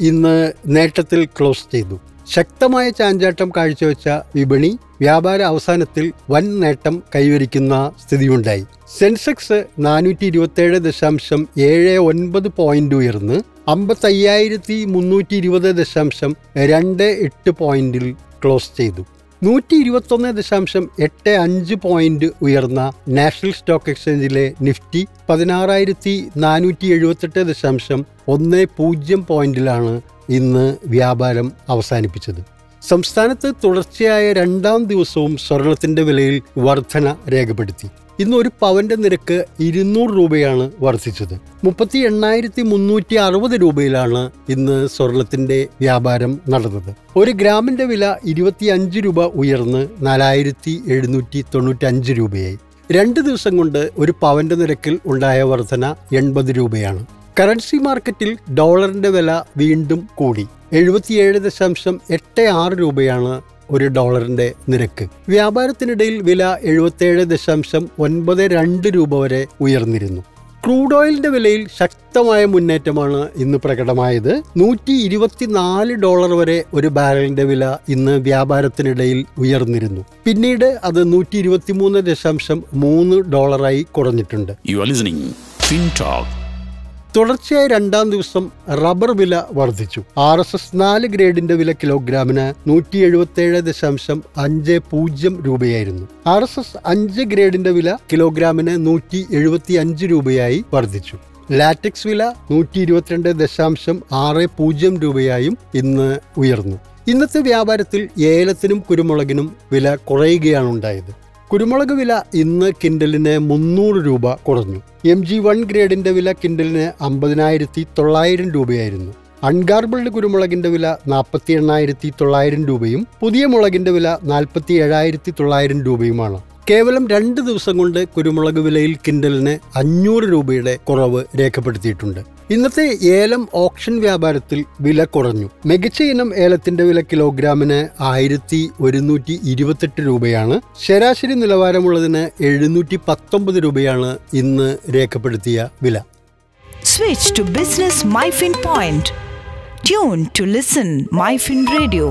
ഇന്ന് നേട്ടത്തിൽ ക്ലോസ് ചെയ്തു. ശക്തമായ ചാഞ്ചാട്ടം കാഴ്ചവെച്ച വിപണി വ്യാപാര അവസാനത്തിൽ വൻ നേട്ടം കൈവരിക്കുന്ന സ്ഥിതിയുണ്ടായി. സെൻസെക്സ് നാനൂറ്റി ഇരുപത്തേഴ് ദശാംശം ഏഴ് ഒൻപത് പോയിന്റ് ഉയർന്ന് അമ്പത്തയ്യായിരത്തി മുന്നൂറ്റി ഇരുപത് ദശാംശം രണ്ട് എട്ട് പോയിന്റിൽ ക്ലോസ് ചെയ്തു. നൂറ്റി ഇരുപത്തൊന്ന് ദശാംശം എട്ട് അഞ്ച് പോയിന്റ് ഉയർന്ന നാഷണൽ സ്റ്റോക്ക് എക്സ്ചേഞ്ചിലെ നിഫ്റ്റി പതിനാറായിരത്തി നാനൂറ്റി എഴുപത്തെട്ട് ദശാംശം ഒന്ന് പൂജ്യം പോയിന്റിലാണ് ഇന്ന് വ്യാപാരം അവസാനിപ്പിച്ചത്. സംസ്ഥാനത്ത് തുടർച്ചയായ രണ്ടാം ദിവസവും സ്വർണത്തിന്റെ വിലയിൽ വർധന രേഖപ്പെടുത്തി. ഇന്ന് ഒരു പവന്റെ നിരക്ക് ഇരുന്നൂറ് രൂപയാണ് വർദ്ധിച്ചത്. മുപ്പത്തി എണ്ണായിരത്തി മുന്നൂറ്റി അറുപത് രൂപയിലാണ് ഇന്ന് സ്വർണത്തിന്റെ വ്യാപാരം നടന്നത്. ഒരു ഗ്രാമിന്റെ വില ഇരുപത്തിയഞ്ച് രൂപ ഉയർന്ന് നാലായിരത്തി എഴുന്നൂറ്റി തൊണ്ണൂറ്റി അഞ്ച് രൂപയായി. രണ്ട് ദിവസം കൊണ്ട് ഒരു പവന്റെ നിരക്കിൽ ഉണ്ടായ വർധന എൺപത് രൂപയാണ്. കറൻസി മാർക്കറ്റിൽ ഡോളറിന്റെ വില വീണ്ടും കൂടി. എഴുപത്തിയേഴ് ദശാംശം എട്ട് ആറ് രൂപയാണ് ഒരു ഡോളറിന്റെ നിരക്ക്. വ്യാപാരത്തിനിടയിൽ വില എഴുപത്തിയേഴ് ദശാംശം ഒൻപത് രണ്ട് രൂപ വരെ ഉയർന്നിരുന്നു. ക്രൂഡ് ഓയിലിന്റെ വിലയിൽ ശക്തമായ മുന്നേറ്റമാണ് ഇന്ന് പ്രകടമായത്. നൂറ്റി ഇരുപത്തിനാല് ഡോളർ വരെ ഒരു ബാരലിന്റെ വില ഇന്ന് വ്യാപാരത്തിനിടയിൽ ഉയർന്നിരുന്നു. പിന്നീട് അത് നൂറ്റി ഇരുപത്തിമൂന്ന് ദശാംശം മൂന്ന് ഡോളറായി കുറഞ്ഞിട്ടുണ്ട്. യു ആർ ലിസണിംഗ് ഫിൻടോക്ക് തുടർച്ചയായ രണ്ടാം ദിവസം റബ്ബർ വില വർദ്ധിച്ചു. ആർ എസ് എസ് നാല് ഗ്രേഡിന്റെ വില കിലോഗ്രാമിന് നൂറ്റി എഴുപത്തിയേഴ് ദശാംശം അഞ്ച് പൂജ്യം രൂപയായിരുന്നു. ആർ എസ് എസ് അഞ്ച് ഗ്രേഡിന്റെ വില കിലോഗ്രാമിന് നൂറ്റി എഴുപത്തി അഞ്ച് രൂപയായി വർദ്ധിച്ചു. ലാറ്റക്സ് വില നൂറ്റി ഇരുപത്തിരണ്ട് ദശാംശം ആറ് പൂജ്യം രൂപയായും ഇന്ന് ഉയർന്നു. ഇന്നത്തെ വ്യാപാരത്തിൽ ഏലത്തിനും കുരുമുളകിനും വില കുറയുകയാണ് ഉണ്ടായത്. കുരുമുളക് വില ഇന്ന് കിൻഡലിന് മുന്നൂറ് രൂപ കുറഞ്ഞു. എം ജി വൺ ഗ്രേഡിന്റെ വില കിൻഡലിന് അമ്പതിനായിരത്തി തൊള്ളായിരം രൂപയായിരുന്നു. അൺഗാർബിൾഡ് കുരുമുളകിന്റെ വില നാൽപ്പത്തി എണ്ണായിരത്തി തൊള്ളായിരം രൂപയും പുതിയ മുളകിന്റെ വില നാൽപ്പത്തി ഏഴായിരത്തി തൊള്ളായിരം രൂപയുമാണ്. കേവലം രണ്ട് ദിവസം കൊണ്ട് കുരുമുളക് വിലയിൽ കിൻഡലിന് അഞ്ഞൂറ് രൂപയുടെ കുറവ് രേഖപ്പെടുത്തിയിട്ടുണ്ട്. ഇന്നത്തെ ഏലം ഓപ്ഷൻ വ്യാപാരത്തിൽ വില കുറഞ്ഞു മികച്ച ഇനം ഏലത്തിന്റെ വില കിലോഗ്രാമിന് ആയിരത്തി ഒരുന്നൂറ്റി ഇരുപത്തെട്ട് രൂപയാണ് ശരാശരി നിലവാരമുള്ളതിന് എഴുന്നൂറ്റി പത്തൊമ്പത് രൂപയാണ് ഇന്ന് രേഖപ്പെടുത്തിയ വില Switch to Business MyFin Point. Tune to listen MyFin Radio.